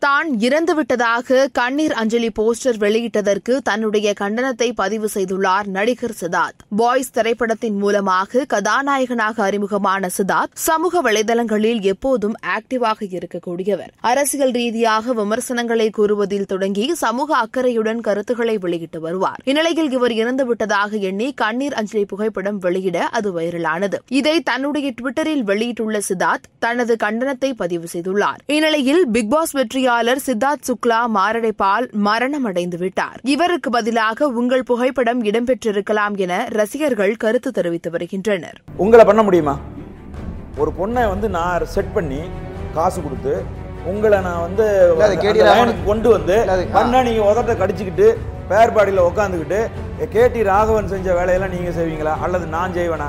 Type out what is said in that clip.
தான் இறந்துவிட்டதாக கண்ணீர் அஞ்சலி போஸ்டர் வெளியிட்டதற்கு தன்னுடைய கண்டனத்தை பதிவு செய்துள்ளார் நடிகர் சித்தார்த் பாய்ஸ் திரைப்படத்தின் மூலமாக கதாநாயகனாக அறிமுகமான சித்தார்த் சமூக வலைதளங்களில் எப்போதும் ஆக்டிவாக இருக்கக்கூடியவர். அரசியல் ரீதியாக விமர்சனங்களை கூறுவதில் தொடங்கி சமூக அக்கறையுடன் கருத்துக்களை வெளியிட்டு வருவார். இந்நிலையில் இவர் இறந்துவிட்டதாக எண்ணி கண்ணீர் அஞ்சலி புகைப்படம் வெளியிட அது வைரலானது. இதை தன்னுடைய டுவிட்டரில் வெளியிட்டுள்ள சித்தார்த் தனது கண்டனத்தை பதிவு செய்துள்ளார். இந்நிலையில் பிக்பாஸ் வெற்றியாளர் சித்தார்த் சுக்லா மாரடைப்பால் மரணமடைந்து விட்டார் இவருக்கு பதிலாக உங்கள் புகைப்படம் இடம்பெற்றிருக்கலாம் என ரசிகர்கள் கருத்து தெரிவித்து வருகின்றனர். உங்களை பண்ண முடியுமா? ஒரு பொண்ணை வந்து நான் செட் பண்ணி காசு கொடுத்து உங்களை நான் வந்து கொண்டு வந்து பண்ணா நீங்க உதட்ட கடிச்சுக்கிட்டு பேர் பாடியில் உட்காந்துக்கிட்டு கேடி ராகவன் செஞ்ச வேலையெல்லாம் நீங்க செய்வீங்களா? அல்லது நான் செய்வேனா?